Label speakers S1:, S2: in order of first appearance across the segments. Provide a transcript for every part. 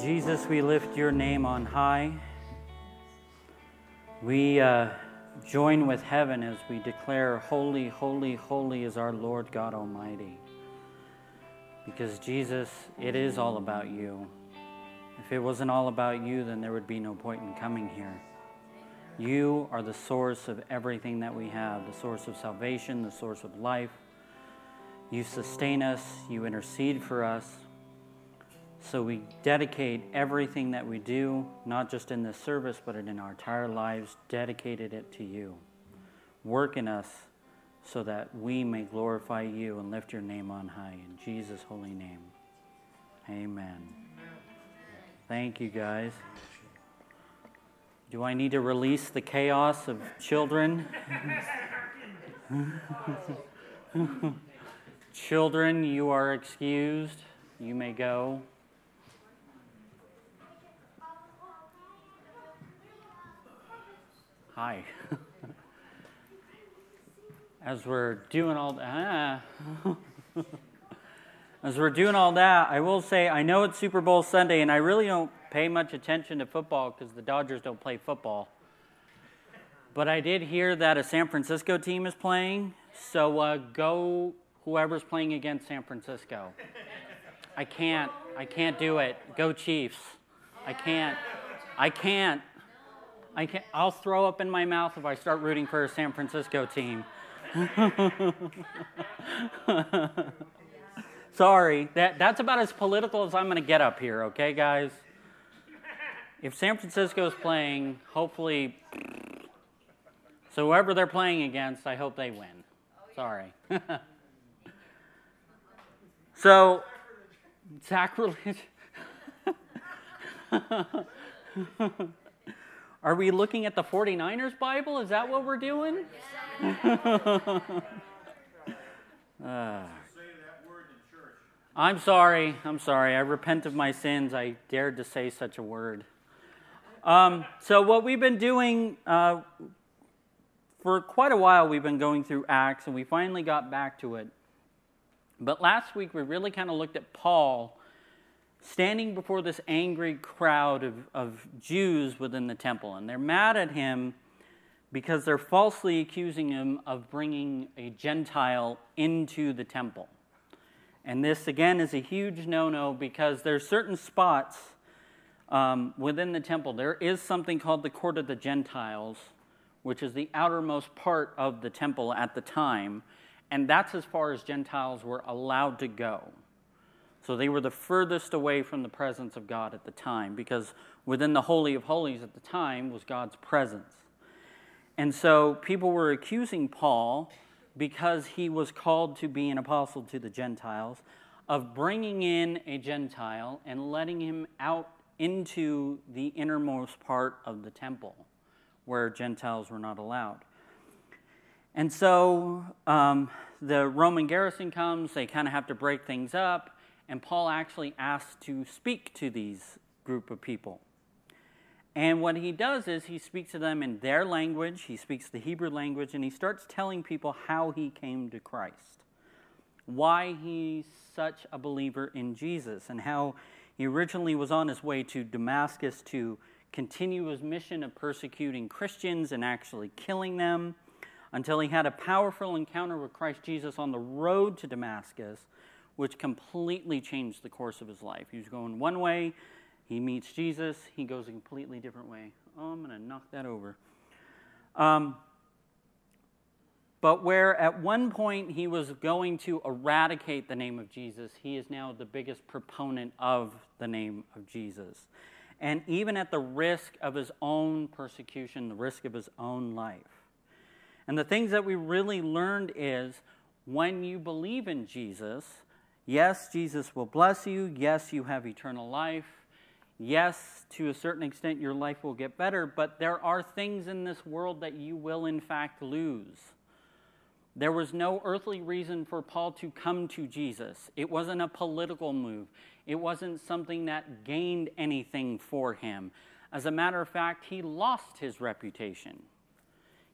S1: Jesus, we lift your name on high. We uh, join with heaven as we declare, Holy, holy, holy is our Lord God Almighty. Because, Jesus, it is all about you. If it wasn't all about you, then there would be no point in coming here. You are the source of everything that we have the source of salvation, the source of life. You sustain us, you intercede for us. So we dedicate everything that we do, not just in this service, but in our entire lives, dedicated it to you. Work in us so that we may glorify you and lift your name on high. In Jesus' holy name. Amen. Thank you, guys. Do I need to release the chaos of children? children, you are excused. You may go. Hi. As we're doing all that, as we're doing all that, I will say I know it's Super Bowl Sunday, and I really don't pay much attention to football because the Dodgers don't play football. But I did hear that a San Francisco team is playing, so uh, go whoever's playing against San Francisco. I can't. I can't do it. Go Chiefs. I can't. I can't. I can I'll throw up in my mouth if I start rooting for a San Francisco team. Sorry, that, that's about as political as I'm going to get up here, okay, guys? If San Francisco is playing, hopefully, so whoever they're playing against, I hope they win. Sorry. so, sacrilege. Are we looking at the 49ers Bible? Is that what we're doing? uh, I'm sorry. I'm sorry. I repent of my sins. I dared to say such a word. Um, so, what we've been doing uh, for quite a while, we've been going through Acts, and we finally got back to it. But last week, we really kind of looked at Paul standing before this angry crowd of, of Jews within the temple. And they're mad at him because they're falsely accusing him of bringing a Gentile into the temple. And this, again, is a huge no no because there's certain spots um, within the temple. There is something called the Court of the Gentiles, which is the outermost part of the temple at the time. And that's as far as Gentiles were allowed to go. So they were the furthest away from the presence of God at the time because within the Holy of Holies at the time was God's presence. And so people were accusing Paul because he was called to be an apostle to the Gentiles of bringing in a Gentile and letting him out into the innermost part of the temple where Gentiles were not allowed. And so um, the Roman garrison comes, they kind of have to break things up and Paul actually asks to speak to these group of people. And what he does is he speaks to them in their language, he speaks the Hebrew language, and he starts telling people how he came to Christ, why he's such a believer in Jesus, and how he originally was on his way to Damascus to continue his mission of persecuting Christians and actually killing them until he had a powerful encounter with Christ Jesus on the road to Damascus which completely changed the course of his life. He was going one way, he meets Jesus, he goes a completely different way. Oh, I'm going to knock that over. Um, but where at one point he was going to eradicate the name of Jesus, he is now the biggest proponent of the name of Jesus. And even at the risk of his own persecution, the risk of his own life. And the things that we really learned is when you believe in Jesus, Yes, Jesus will bless you. Yes, you have eternal life. Yes, to a certain extent, your life will get better, but there are things in this world that you will, in fact, lose. There was no earthly reason for Paul to come to Jesus. It wasn't a political move, it wasn't something that gained anything for him. As a matter of fact, he lost his reputation.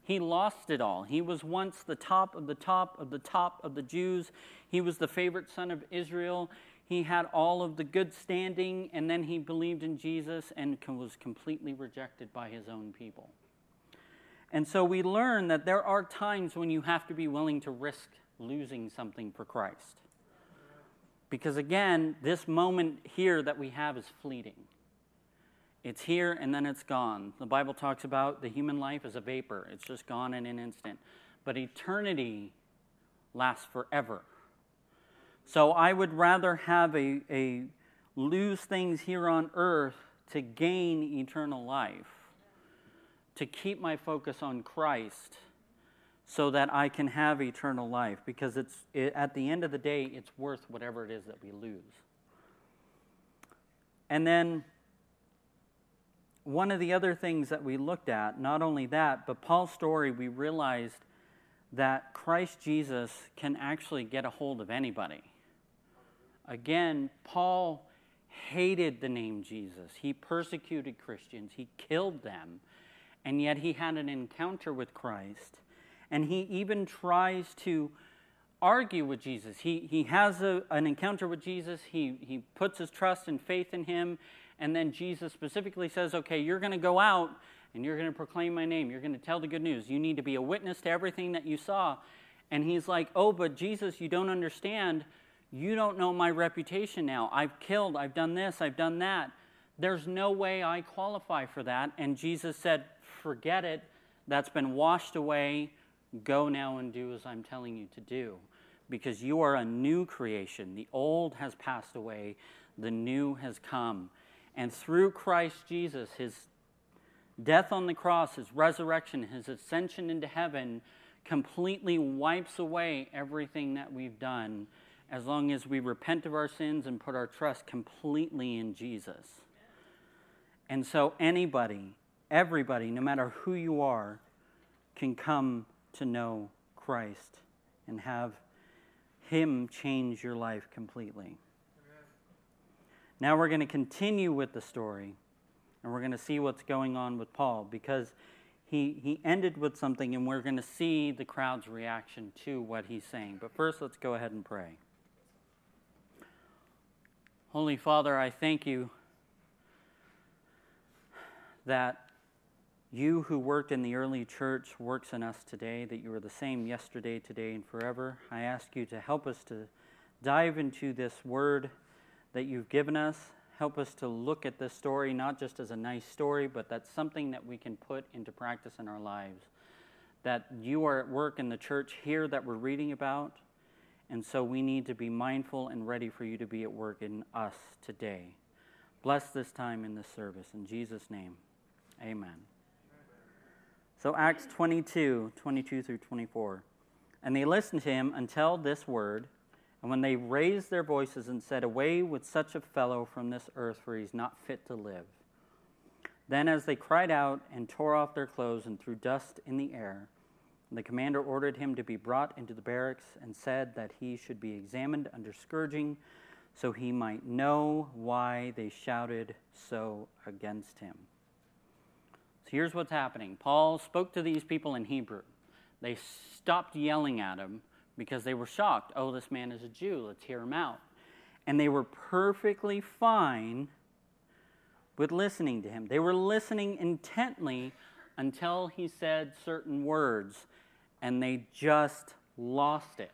S1: He lost it all. He was once the top of the top of the top of the Jews. He was the favorite son of Israel. he had all of the good standing, and then he believed in Jesus and was completely rejected by his own people. And so we learn that there are times when you have to be willing to risk losing something for Christ. Because again, this moment here that we have is fleeting. It's here and then it's gone. The Bible talks about the human life as a vapor, it's just gone in an instant. But eternity lasts forever. So I would rather have a, a lose things here on earth to gain eternal life, to keep my focus on Christ so that I can have eternal life because it's it, at the end of the day it's worth whatever it is that we lose. And then one of the other things that we looked at, not only that, but Paul's story, we realized that Christ Jesus can actually get a hold of anybody. Again, Paul hated the name Jesus. He persecuted Christians, he killed them, and yet he had an encounter with Christ. And he even tries to argue with Jesus. He, he has a, an encounter with Jesus, he, he puts his trust and faith in him, and then Jesus specifically says, Okay, you're going to go out and you're going to proclaim my name. You're going to tell the good news. You need to be a witness to everything that you saw. And he's like, Oh, but Jesus, you don't understand. You don't know my reputation now. I've killed, I've done this, I've done that. There's no way I qualify for that. And Jesus said, Forget it. That's been washed away. Go now and do as I'm telling you to do. Because you are a new creation. The old has passed away, the new has come. And through Christ Jesus, his death on the cross, his resurrection, his ascension into heaven completely wipes away everything that we've done as long as we repent of our sins and put our trust completely in Jesus. And so, anybody, everybody, no matter who you are, can come to know Christ and have Him change your life completely. Now, we're going to continue with the story and we're going to see what's going on with Paul because he, he ended with something, and we're going to see the crowd's reaction to what he's saying. But first, let's go ahead and pray. Holy Father, I thank you that you who worked in the early church works in us today, that you are the same yesterday, today, and forever. I ask you to help us to dive into this word that you've given us. Help us to look at this story not just as a nice story, but that's something that we can put into practice in our lives. That you are at work in the church here that we're reading about, and so we need to be mindful and ready for you to be at work in us today. Bless this time in this service. In Jesus' name, amen. So, Acts 22 22 through 24. And they listened to him until this word. And when they raised their voices and said, Away with such a fellow from this earth, for he's not fit to live. Then, as they cried out and tore off their clothes and threw dust in the air, the commander ordered him to be brought into the barracks and said that he should be examined under scourging so he might know why they shouted so against him. So here's what's happening Paul spoke to these people in Hebrew. They stopped yelling at him because they were shocked. Oh, this man is a Jew. Let's hear him out. And they were perfectly fine with listening to him. They were listening intently until he said certain words and they just lost it.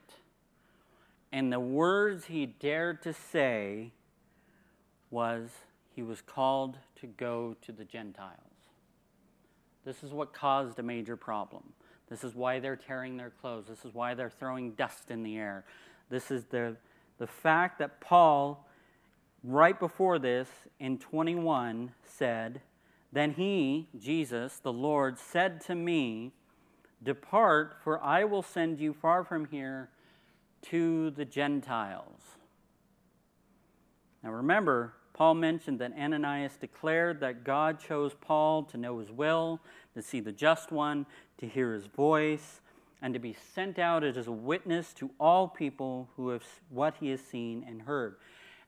S1: And the words he dared to say was he was called to go to the Gentiles. This is what caused a major problem. This is why they're tearing their clothes. This is why they're throwing dust in the air. This is the, the fact that Paul, right before this, in 21, said, Then he, Jesus, the Lord, said to me, Depart, for I will send you far from here to the Gentiles. Now remember, Paul mentioned that Ananias declared that God chose Paul to know his will, to see the just one, to hear his voice, and to be sent out as a witness to all people who have what he has seen and heard.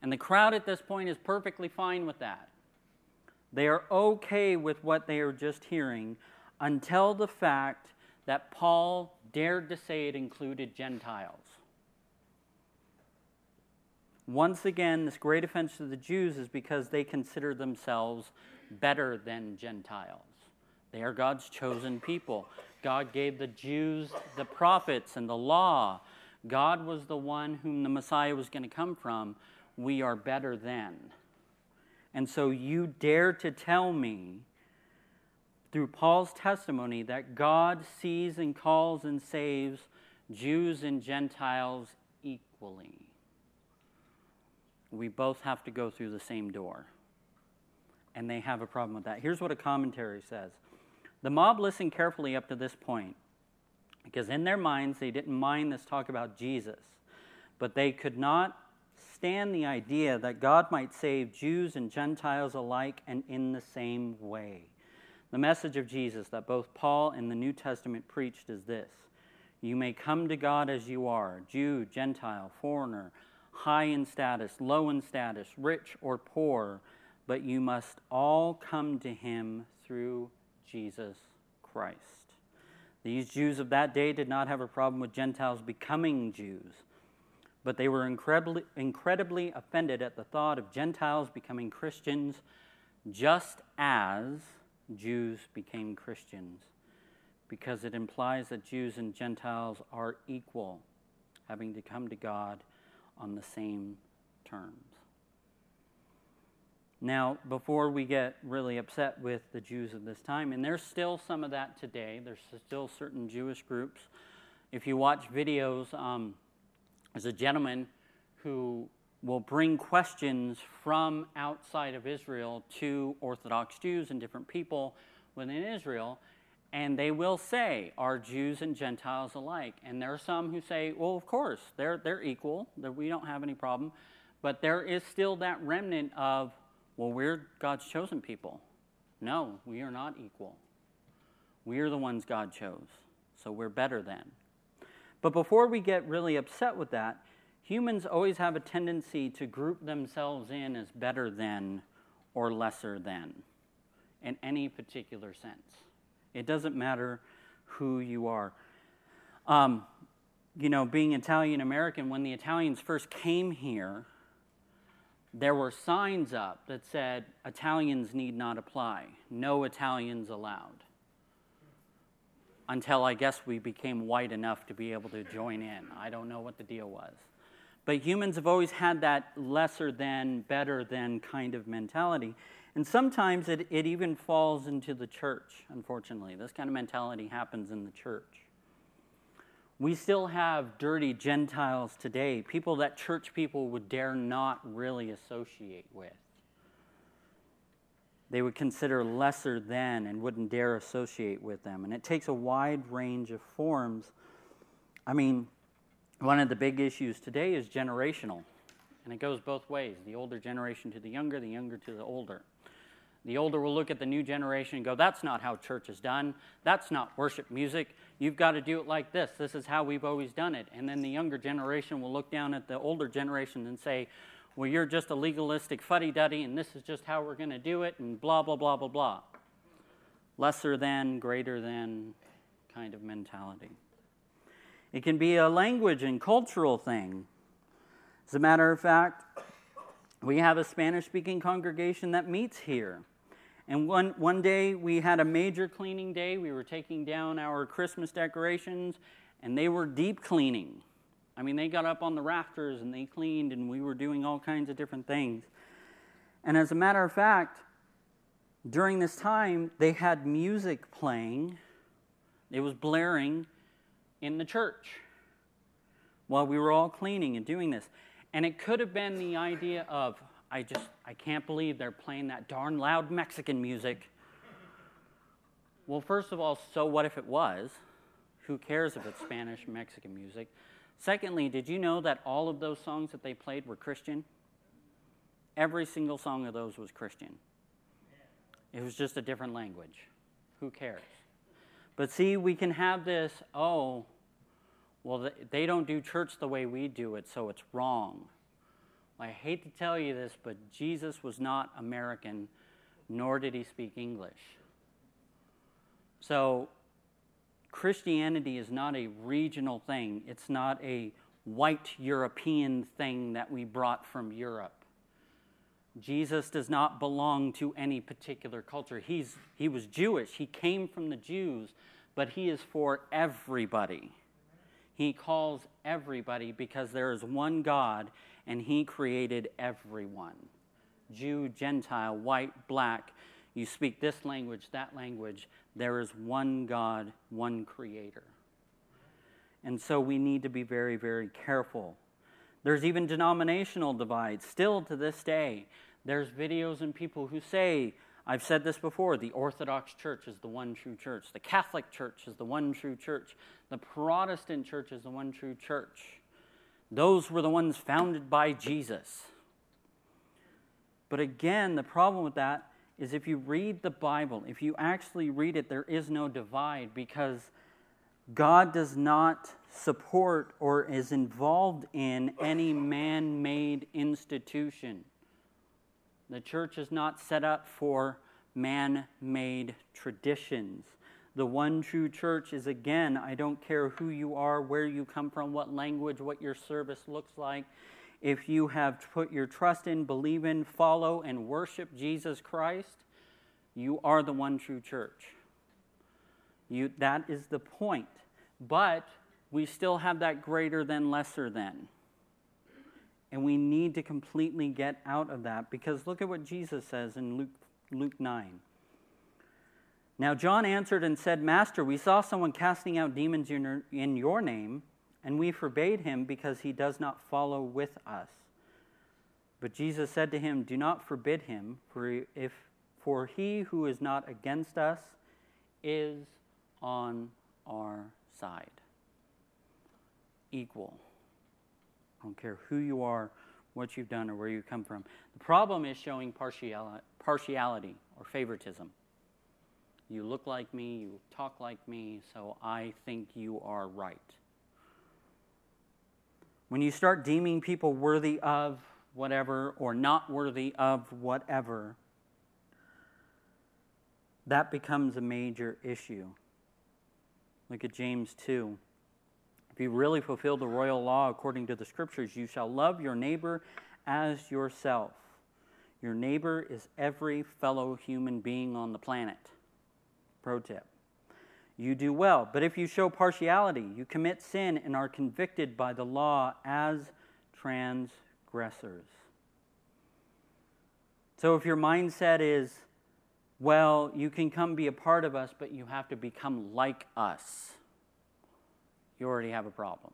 S1: And the crowd at this point is perfectly fine with that. They are okay with what they are just hearing until the fact that Paul dared to say it included Gentiles. Once again, this great offense to the Jews is because they consider themselves better than Gentiles. They are God's chosen people. God gave the Jews the prophets and the law. God was the one whom the Messiah was going to come from. We are better than. And so you dare to tell me through Paul's testimony that God sees and calls and saves Jews and Gentiles equally. We both have to go through the same door. And they have a problem with that. Here's what a commentary says The mob listened carefully up to this point because in their minds they didn't mind this talk about Jesus, but they could not stand the idea that God might save Jews and Gentiles alike and in the same way. The message of Jesus that both Paul and the New Testament preached is this You may come to God as you are Jew, Gentile, foreigner, high in status, low in status, rich or poor, but you must all come to Him through Jesus Christ. These Jews of that day did not have a problem with Gentiles becoming Jews, but they were incredibly, incredibly offended at the thought of Gentiles becoming Christians just as Jews became Christians because it implies that Jews and Gentiles are equal, having to come to God on the same terms. Now, before we get really upset with the Jews of this time, and there's still some of that today, there's still certain Jewish groups. If you watch videos, um, there's a gentleman who will bring questions from outside of Israel to Orthodox Jews and different people within Israel, and they will say, Are Jews and Gentiles alike? And there are some who say, Well, of course, they're, they're equal, we don't have any problem. But there is still that remnant of, Well, we're God's chosen people. No, we are not equal. We are the ones God chose, so we're better than. But before we get really upset with that, humans always have a tendency to group themselves in as better than or lesser than in any particular sense. It doesn't matter who you are. Um, you know, being Italian American, when the Italians first came here, there were signs up that said Italians need not apply, no Italians allowed. Until I guess we became white enough to be able to join in. I don't know what the deal was. But humans have always had that lesser than, better than kind of mentality. And sometimes it, it even falls into the church, unfortunately. This kind of mentality happens in the church. We still have dirty Gentiles today, people that church people would dare not really associate with. They would consider lesser than and wouldn't dare associate with them. And it takes a wide range of forms. I mean, one of the big issues today is generational, and it goes both ways the older generation to the younger, the younger to the older. The older will look at the new generation and go, That's not how church is done. That's not worship music. You've got to do it like this. This is how we've always done it. And then the younger generation will look down at the older generation and say, Well, you're just a legalistic fuddy duddy, and this is just how we're going to do it, and blah, blah, blah, blah, blah. Lesser than, greater than kind of mentality. It can be a language and cultural thing. As a matter of fact, we have a Spanish speaking congregation that meets here. And one, one day we had a major cleaning day. We were taking down our Christmas decorations, and they were deep cleaning. I mean, they got up on the rafters and they cleaned, and we were doing all kinds of different things. And as a matter of fact, during this time, they had music playing, it was blaring in the church while we were all cleaning and doing this. And it could have been the idea of, I just, I can't believe they're playing that darn loud Mexican music. Well, first of all, so what if it was? Who cares if it's Spanish, Mexican music? Secondly, did you know that all of those songs that they played were Christian? Every single song of those was Christian. It was just a different language. Who cares? But see, we can have this, oh, well, they don't do church the way we do it, so it's wrong. I hate to tell you this, but Jesus was not American, nor did he speak English. So, Christianity is not a regional thing, it's not a white European thing that we brought from Europe. Jesus does not belong to any particular culture. He's, he was Jewish, he came from the Jews, but he is for everybody. He calls everybody because there is one God and he created everyone Jew, Gentile, white, black. You speak this language, that language. There is one God, one creator. And so we need to be very, very careful. There's even denominational divides. Still to this day, there's videos and people who say, I've said this before the Orthodox Church is the one true church, the Catholic Church is the one true church, the Protestant Church is the one true church. Those were the ones founded by Jesus. But again, the problem with that is if you read the Bible, if you actually read it, there is no divide because God does not support or is involved in any man made institution. The church is not set up for man made traditions. The one true church is again, I don't care who you are, where you come from, what language, what your service looks like. If you have put your trust in, believe in, follow, and worship Jesus Christ, you are the one true church. You, that is the point. But we still have that greater than, lesser than. And we need to completely get out of that because look at what Jesus says in Luke, Luke 9. Now, John answered and said, Master, we saw someone casting out demons in your name, and we forbade him because he does not follow with us. But Jesus said to him, Do not forbid him, for, if, for he who is not against us is on our side. Equal. I don't care who you are, what you've done, or where you come from. The problem is showing partiality or favoritism. You look like me, you talk like me, so I think you are right. When you start deeming people worthy of whatever or not worthy of whatever, that becomes a major issue. Look at James 2. If you really fulfill the royal law according to the scriptures, you shall love your neighbor as yourself. Your neighbor is every fellow human being on the planet. Pro tip. You do well, but if you show partiality, you commit sin and are convicted by the law as transgressors. So if your mindset is, well, you can come be a part of us, but you have to become like us you already have a problem.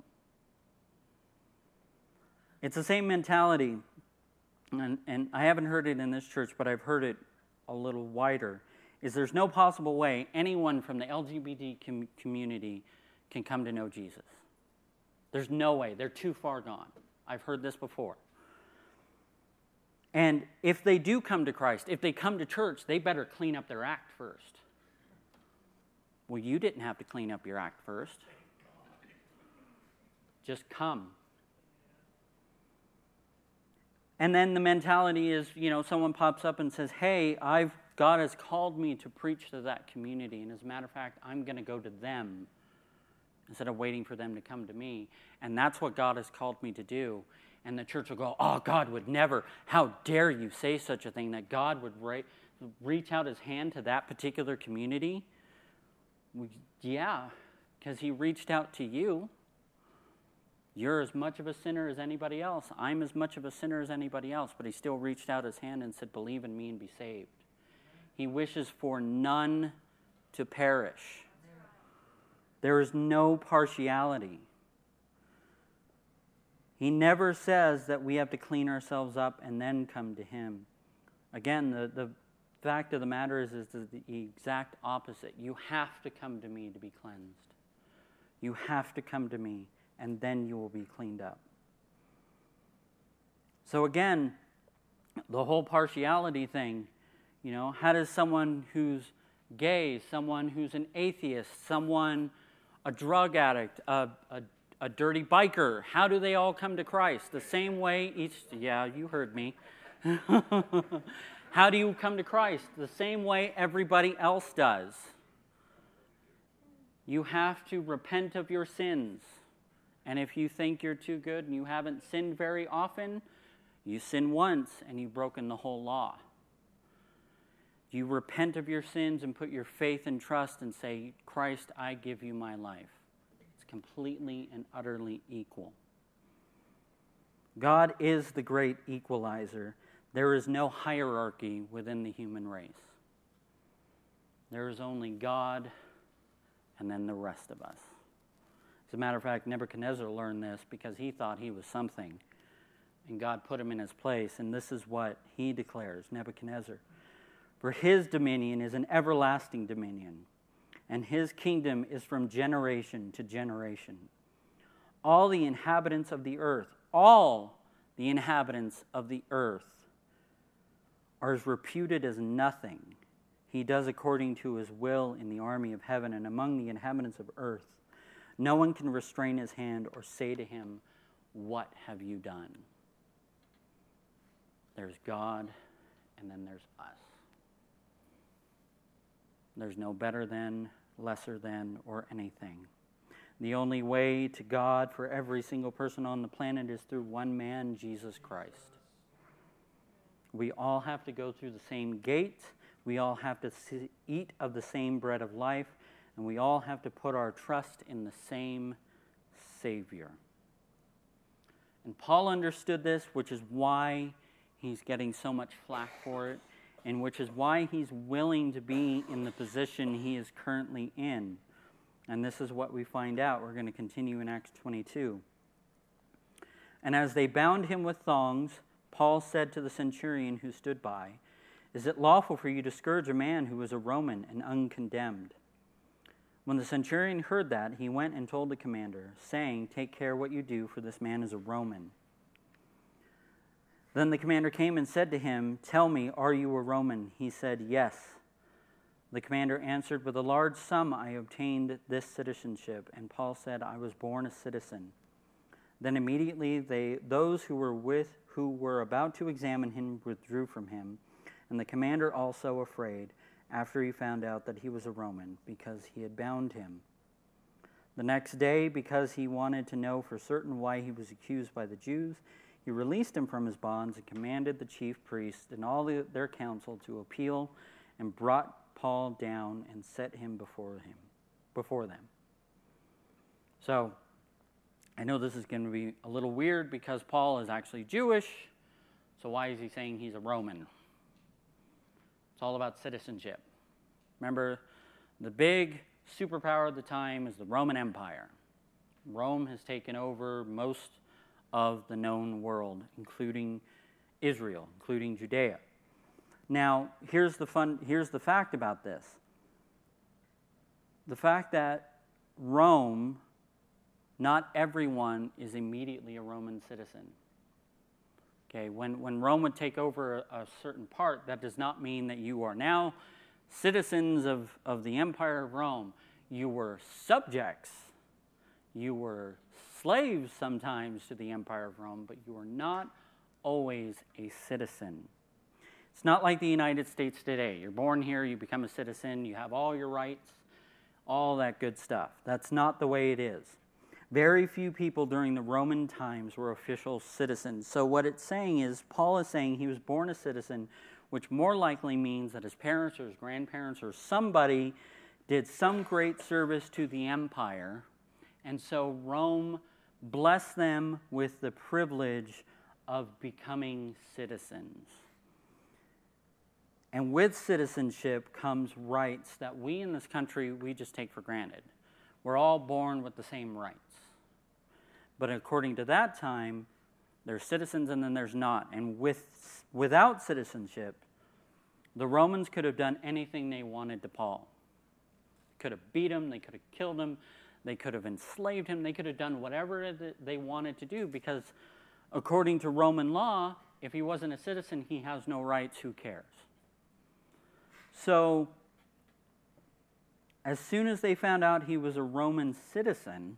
S1: It's the same mentality, and, and I haven't heard it in this church, but I've heard it a little wider. Is there's no possible way anyone from the LGBT com- community can come to know Jesus. There's no way. They're too far gone. I've heard this before. And if they do come to Christ, if they come to church, they better clean up their act first. Well, you didn't have to clean up your act first. Just come. And then the mentality is, you know, someone pops up and says, "Hey, I've God has called me to preach to that community, and as a matter of fact, I'm going to go to them instead of waiting for them to come to me." And that's what God has called me to do. And the church will go, "Oh, God would never. How dare you say such a thing that God would ra- reach out his hand to that particular community?" We, yeah, because he reached out to you. You're as much of a sinner as anybody else. I'm as much of a sinner as anybody else. But he still reached out his hand and said, Believe in me and be saved. He wishes for none to perish. There is no partiality. He never says that we have to clean ourselves up and then come to Him. Again, the, the fact of the matter is, is the exact opposite. You have to come to me to be cleansed. You have to come to me and then you will be cleaned up. So, again, the whole partiality thing, you know, how does someone who's gay, someone who's an atheist, someone, a drug addict, a, a, a dirty biker, how do they all come to Christ? The same way each, yeah, you heard me. how do you come to Christ? The same way everybody else does. You have to repent of your sins And if you think you're too good and you haven't sinned very often, you sin once and you've broken the whole law. You repent of your sins and put your faith and trust and say, Christ, I give you my life. It's completely and utterly equal. God is the great equalizer. There is no hierarchy within the human race. There is only God and then the rest of us. As a matter of fact, Nebuchadnezzar learned this because he thought he was something. And God put him in his place. And this is what he declares Nebuchadnezzar. For his dominion is an everlasting dominion, and his kingdom is from generation to generation. All the inhabitants of the earth, all the inhabitants of the earth, are as reputed as nothing. He does according to his will in the army of heaven and among the inhabitants of earth. No one can restrain his hand or say to him, What have you done? There's God, and then there's us. There's no better than, lesser than, or anything. The only way to God for every single person on the planet is through one man, Jesus Christ. We all have to go through the same gate. We all have to eat of the same bread of life. And we all have to put our trust in the same Savior. And Paul understood this, which is why he's getting so much flack for it, and which is why he's willing to be in the position he is currently in. And this is what we find out. We're going to continue in Acts 22. And as they bound him with thongs, Paul said to the centurion who stood by, Is it lawful for you to scourge a man who is a Roman and uncondemned? When the centurion heard that, he went and told the commander, saying, Take care what you do, for this man is a Roman. Then the commander came and said to him, Tell me, are you a Roman? He said, Yes. The commander answered, With a large sum I obtained this citizenship. And Paul said, I was born a citizen. Then immediately they, those who were with who were about to examine him withdrew from him, and the commander also afraid, after he found out that he was a Roman, because he had bound him. The next day, because he wanted to know for certain why he was accused by the Jews, he released him from his bonds and commanded the chief priests and all the, their council to appeal and brought Paul down and set him before him before them. So I know this is going to be a little weird because Paul is actually Jewish. So why is he saying he's a Roman? It's all about citizenship. Remember, the big superpower of the time is the Roman Empire. Rome has taken over most of the known world, including Israel, including Judea. Now, here's the fun here's the fact about this. The fact that Rome not everyone is immediately a Roman citizen. Okay, when, when Rome would take over a, a certain part, that does not mean that you are now citizens of, of the Empire of Rome. You were subjects. You were slaves sometimes to the Empire of Rome, but you are not always a citizen. It's not like the United States today. You're born here, you become a citizen, you have all your rights, all that good stuff. That's not the way it is. Very few people during the Roman times were official citizens. So, what it's saying is, Paul is saying he was born a citizen, which more likely means that his parents or his grandparents or somebody did some great service to the empire. And so, Rome bless them with the privilege of becoming citizens. And with citizenship comes rights that we in this country we just take for granted. We're all born with the same rights. But according to that time, there's citizens and then there's not. And with without citizenship, the Romans could have done anything they wanted to Paul. Could have beat him, they could have killed him, they could have enslaved him. They could have done whatever they wanted to do because, according to Roman law, if he wasn't a citizen, he has no rights. Who cares? So, as soon as they found out he was a Roman citizen,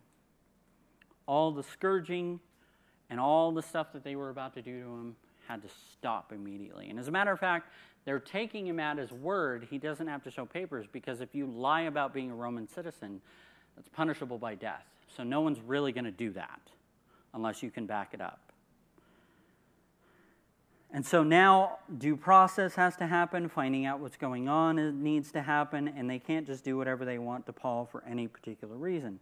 S1: all the scourging and all the stuff that they were about to do to him had to stop immediately. And as a matter of fact, they're taking him at his word. He doesn't have to show papers because if you lie about being a Roman citizen, that's punishable by death. So no one's really going to do that unless you can back it up. And so now due process has to happen, finding out what's going on needs to happen, and they can't just do whatever they want to Paul for any particular reason,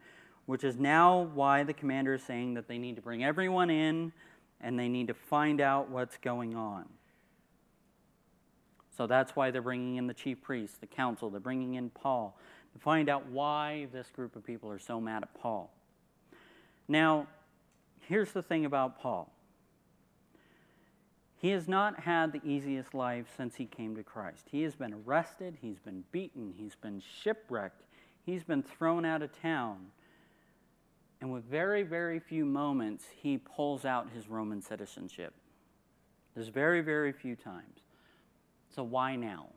S1: which is now why the commander is saying that they need to bring everyone in and they need to find out what's going on. So that's why they're bringing in the chief priests, the council, they're bringing in Paul to find out why this group of people are so mad at Paul. Now, here's the thing about Paul he has not had the easiest life since he came to Christ. He has been arrested, he's been beaten, he's been shipwrecked, he's been thrown out of town. And with very, very few moments, he pulls out his Roman citizenship. There's very, very few times. So why now?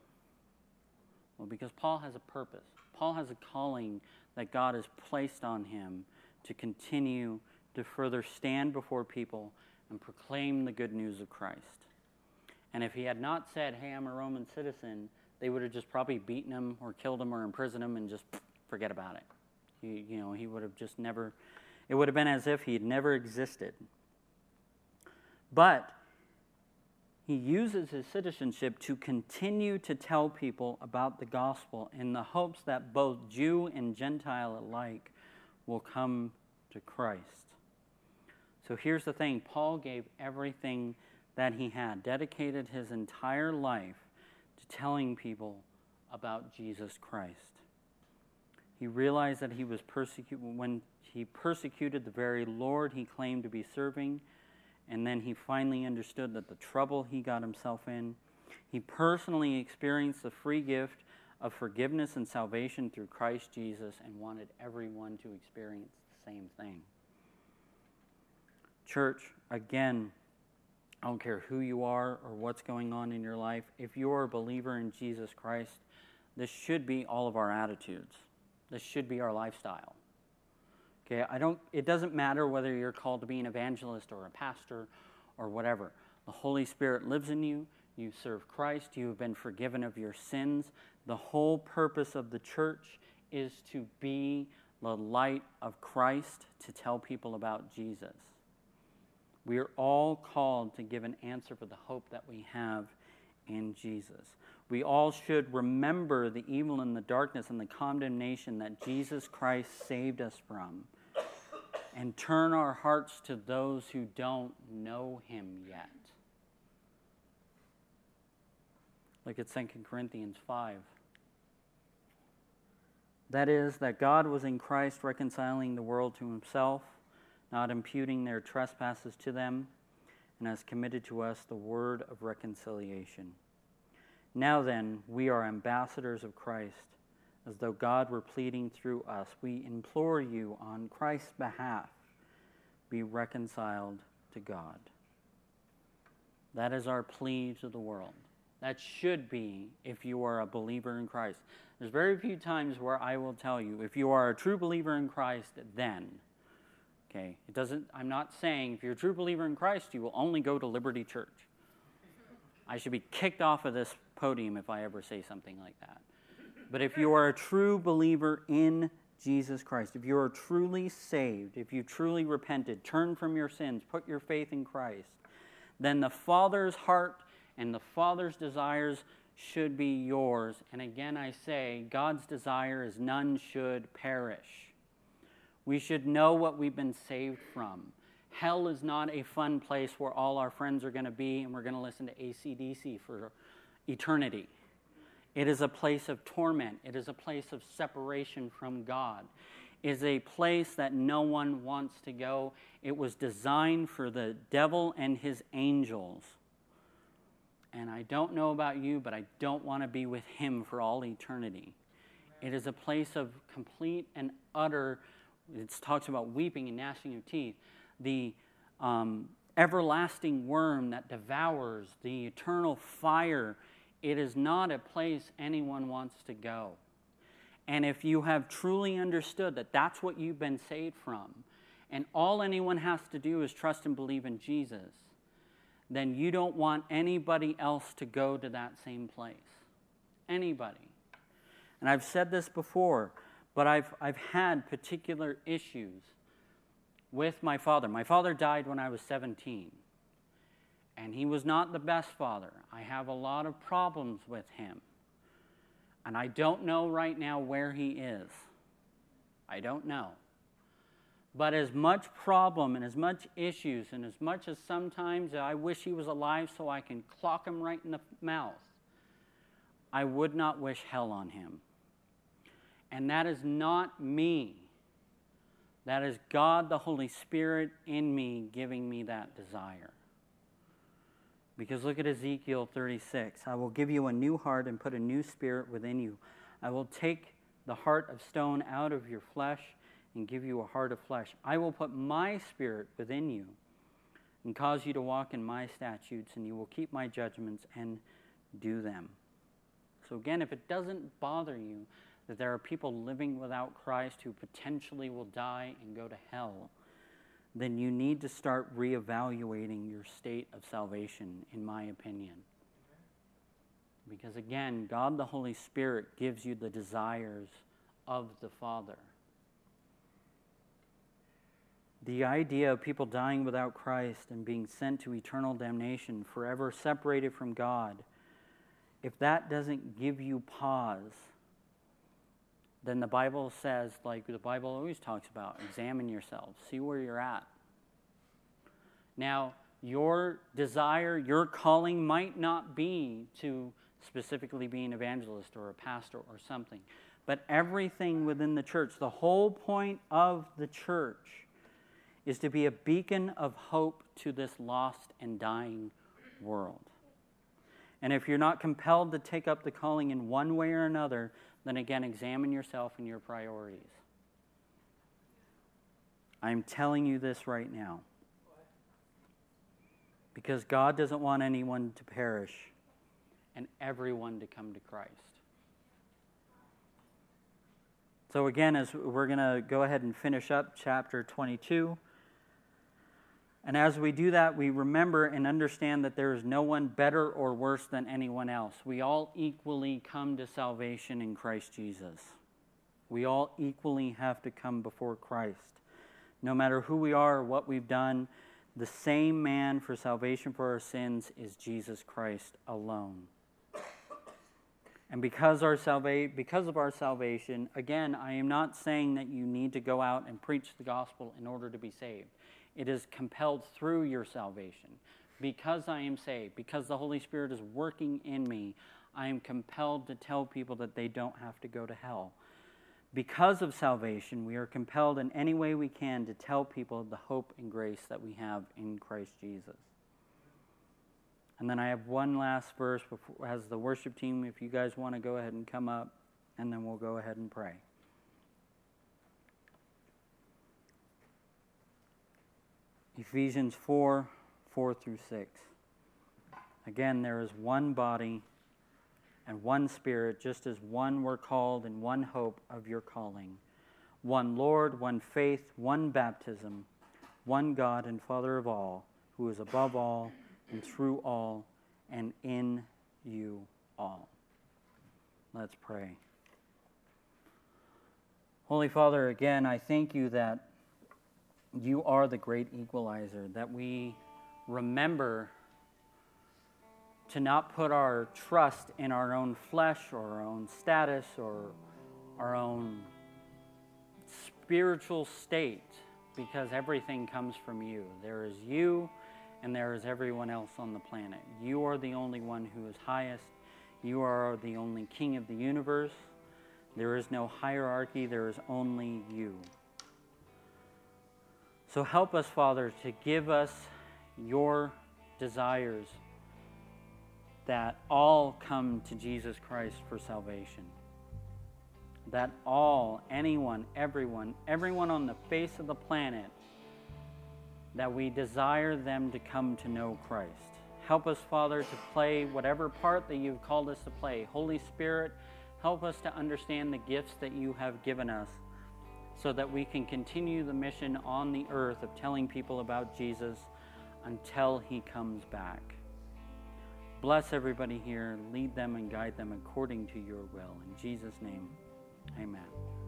S1: Well, because Paul has a purpose. Paul has a calling that God has placed on him to continue to further stand before people and proclaim the good news of Christ. And if he had not said, Hey, I'm a Roman citizen, they would have just probably beaten him or killed him or imprisoned him and just forget about it. He, you know, he would have just never, it would have been as if he had never existed. But he uses his citizenship to continue to tell people about the gospel in the hopes that both Jew and Gentile alike will come to Christ. So here's the thing Paul gave everything that he had, dedicated his entire life to telling people about Jesus Christ. He realized that he was persecuted when he persecuted the very Lord he claimed to be serving, and then he finally understood that the trouble he got himself in. He personally experienced the free gift of forgiveness and salvation through Christ Jesus and wanted everyone to experience the same thing. Church, again, I don't care who you are or what's going on in your life. If you're a believer in Jesus Christ, this should be all of our attitudes. This should be our lifestyle. Okay, I don't it doesn't matter whether you're called to be an evangelist or a pastor or whatever. The Holy Spirit lives in you. You serve Christ. You have been forgiven of your sins. The whole purpose of the church is to be the light of Christ to tell people about Jesus. We are all called to give an answer for the hope that we have in Jesus. We all should remember the evil and the darkness and the condemnation that Jesus Christ saved us from and turn our hearts to those who don't know him yet. Look at 2 Corinthians 5. That is, that God was in Christ reconciling the world to himself not imputing their trespasses to them, and has committed to us the word of reconciliation. Now then, we are ambassadors of Christ, as though God were pleading through us. We implore you on Christ's behalf, be reconciled to God. That is our plea to the world. That should be if you are a believer in Christ. There's very few times where I will tell you, if you are a true believer in Christ, then Okay? It doesn't I'm not saying if you're a true believer in Christ, you will only go to Liberty Church. I should be kicked off of this podium if I ever say something like that. But if you are a true believer in Jesus Christ, if you are truly saved, if you truly repented, turned from your sins, put your faith in Christ, then the Father's heart and the Father's desires should be yours. And again, I say, God's desire is none should perish. We should know what we've been saved from. Hell is not a fun place where all our friends are going to be and we're going to listen to ACDC for eternity. It is a place of torment. It is a place of separation from God. It is a place that no one wants to go. It was designed for the devil and his angels. And I don't know about you, but I don't want to be with him for all eternity. It is a place of complete and utter it talks about weeping and gnashing of teeth. The um, everlasting worm that devours, the eternal fire. It is not a place anyone wants to go. And if you have truly understood that that's what you've been saved from, and all anyone has to do is trust and believe in Jesus, then you don't want anybody else to go to that same place. Anybody. And I've said this before but I've, I've had particular issues with my father. My father died when I was 17, and he was not the best father. I have a lot of problems with him, and I don't know right now where he is. I don't know. But as much problem and as much issues, and as much as sometimes I wish he was alive so I can clock him right in the mouth, I would not wish hell on him. And that is not me. That is God, the Holy Spirit, in me, giving me that desire. Because look at Ezekiel 36. I will give you a new heart and put a new spirit within you. I will take the heart of stone out of your flesh and give you a heart of flesh. I will put my spirit within you and cause you to walk in my statutes, and you will keep my judgments and do them. So, again, if it doesn't bother you that there are people living without Christ who potentially will die and go to hell, then you need to start reevaluating your state of salvation, in my opinion. Because again, God the Holy Spirit gives you the desires of the Father. The idea of people dying without Christ and being sent to eternal damnation, forever separated from God, if that doesn't give you pause, then the Bible says, like the Bible always talks about, examine yourselves, see where you're at. Now, your desire, your calling might not be to specifically be an evangelist or a pastor or something, but everything within the church, the whole point of the church is to be a beacon of hope to this lost and dying world. And if you're not compelled to take up the calling in one way or another, then again, examine yourself and your priorities. I'm telling you this right now. Because God doesn't want anyone to perish and everyone to come to Christ. So, again, as we're going to go ahead and finish up chapter 22. And as we do that, we remember and understand that there is no one better or worse than anyone else. We all equally come to salvation in Christ Jesus. We all equally have to come before Christ. No matter who we are or what we've done, the same man for salvation for our sins is Jesus Christ alone. And because, our salva- because of our salvation, again, I am not saying that you need to go out and preach the gospel in order to be saved. It is compelled through your salvation. Because I am saved, because the Holy Spirit is working in me, I am compelled to tell people that they don't have to go to hell. Because of salvation, we are compelled in any way we can to tell people the hope and grace that we have in Christ Jesus. And then I have one last verse before, as the worship team, if you guys want to go ahead and come up, and then we'll go ahead and pray. Ephesians 4 4 through 6. Again, there is one body and one Spirit, just as one were called and one hope of your calling. One Lord, one faith, one baptism, one God and Father of all, who is above all and through all and in you all. Let's pray. Holy Father, again, I thank you that you are the great equalizer, that we remember to not put our trust in our own flesh or our own status or our own spiritual state because everything comes from you. There is you and there is everyone else on the planet. You are the only one who is highest. You are the only king of the universe. There is no hierarchy, there is only you. So help us, Father, to give us your desires that all come to Jesus Christ for salvation. That all, anyone, everyone, everyone on the face of the planet, that we desire them to come to know Christ. Help us, Father, to play whatever part that you've called us to play. Holy Spirit, help us to understand the gifts that you have given us so that we can continue the mission on the earth of telling people about Jesus until he comes back. Bless everybody here, lead them and guide them according to your will. In Jesus' name, amen.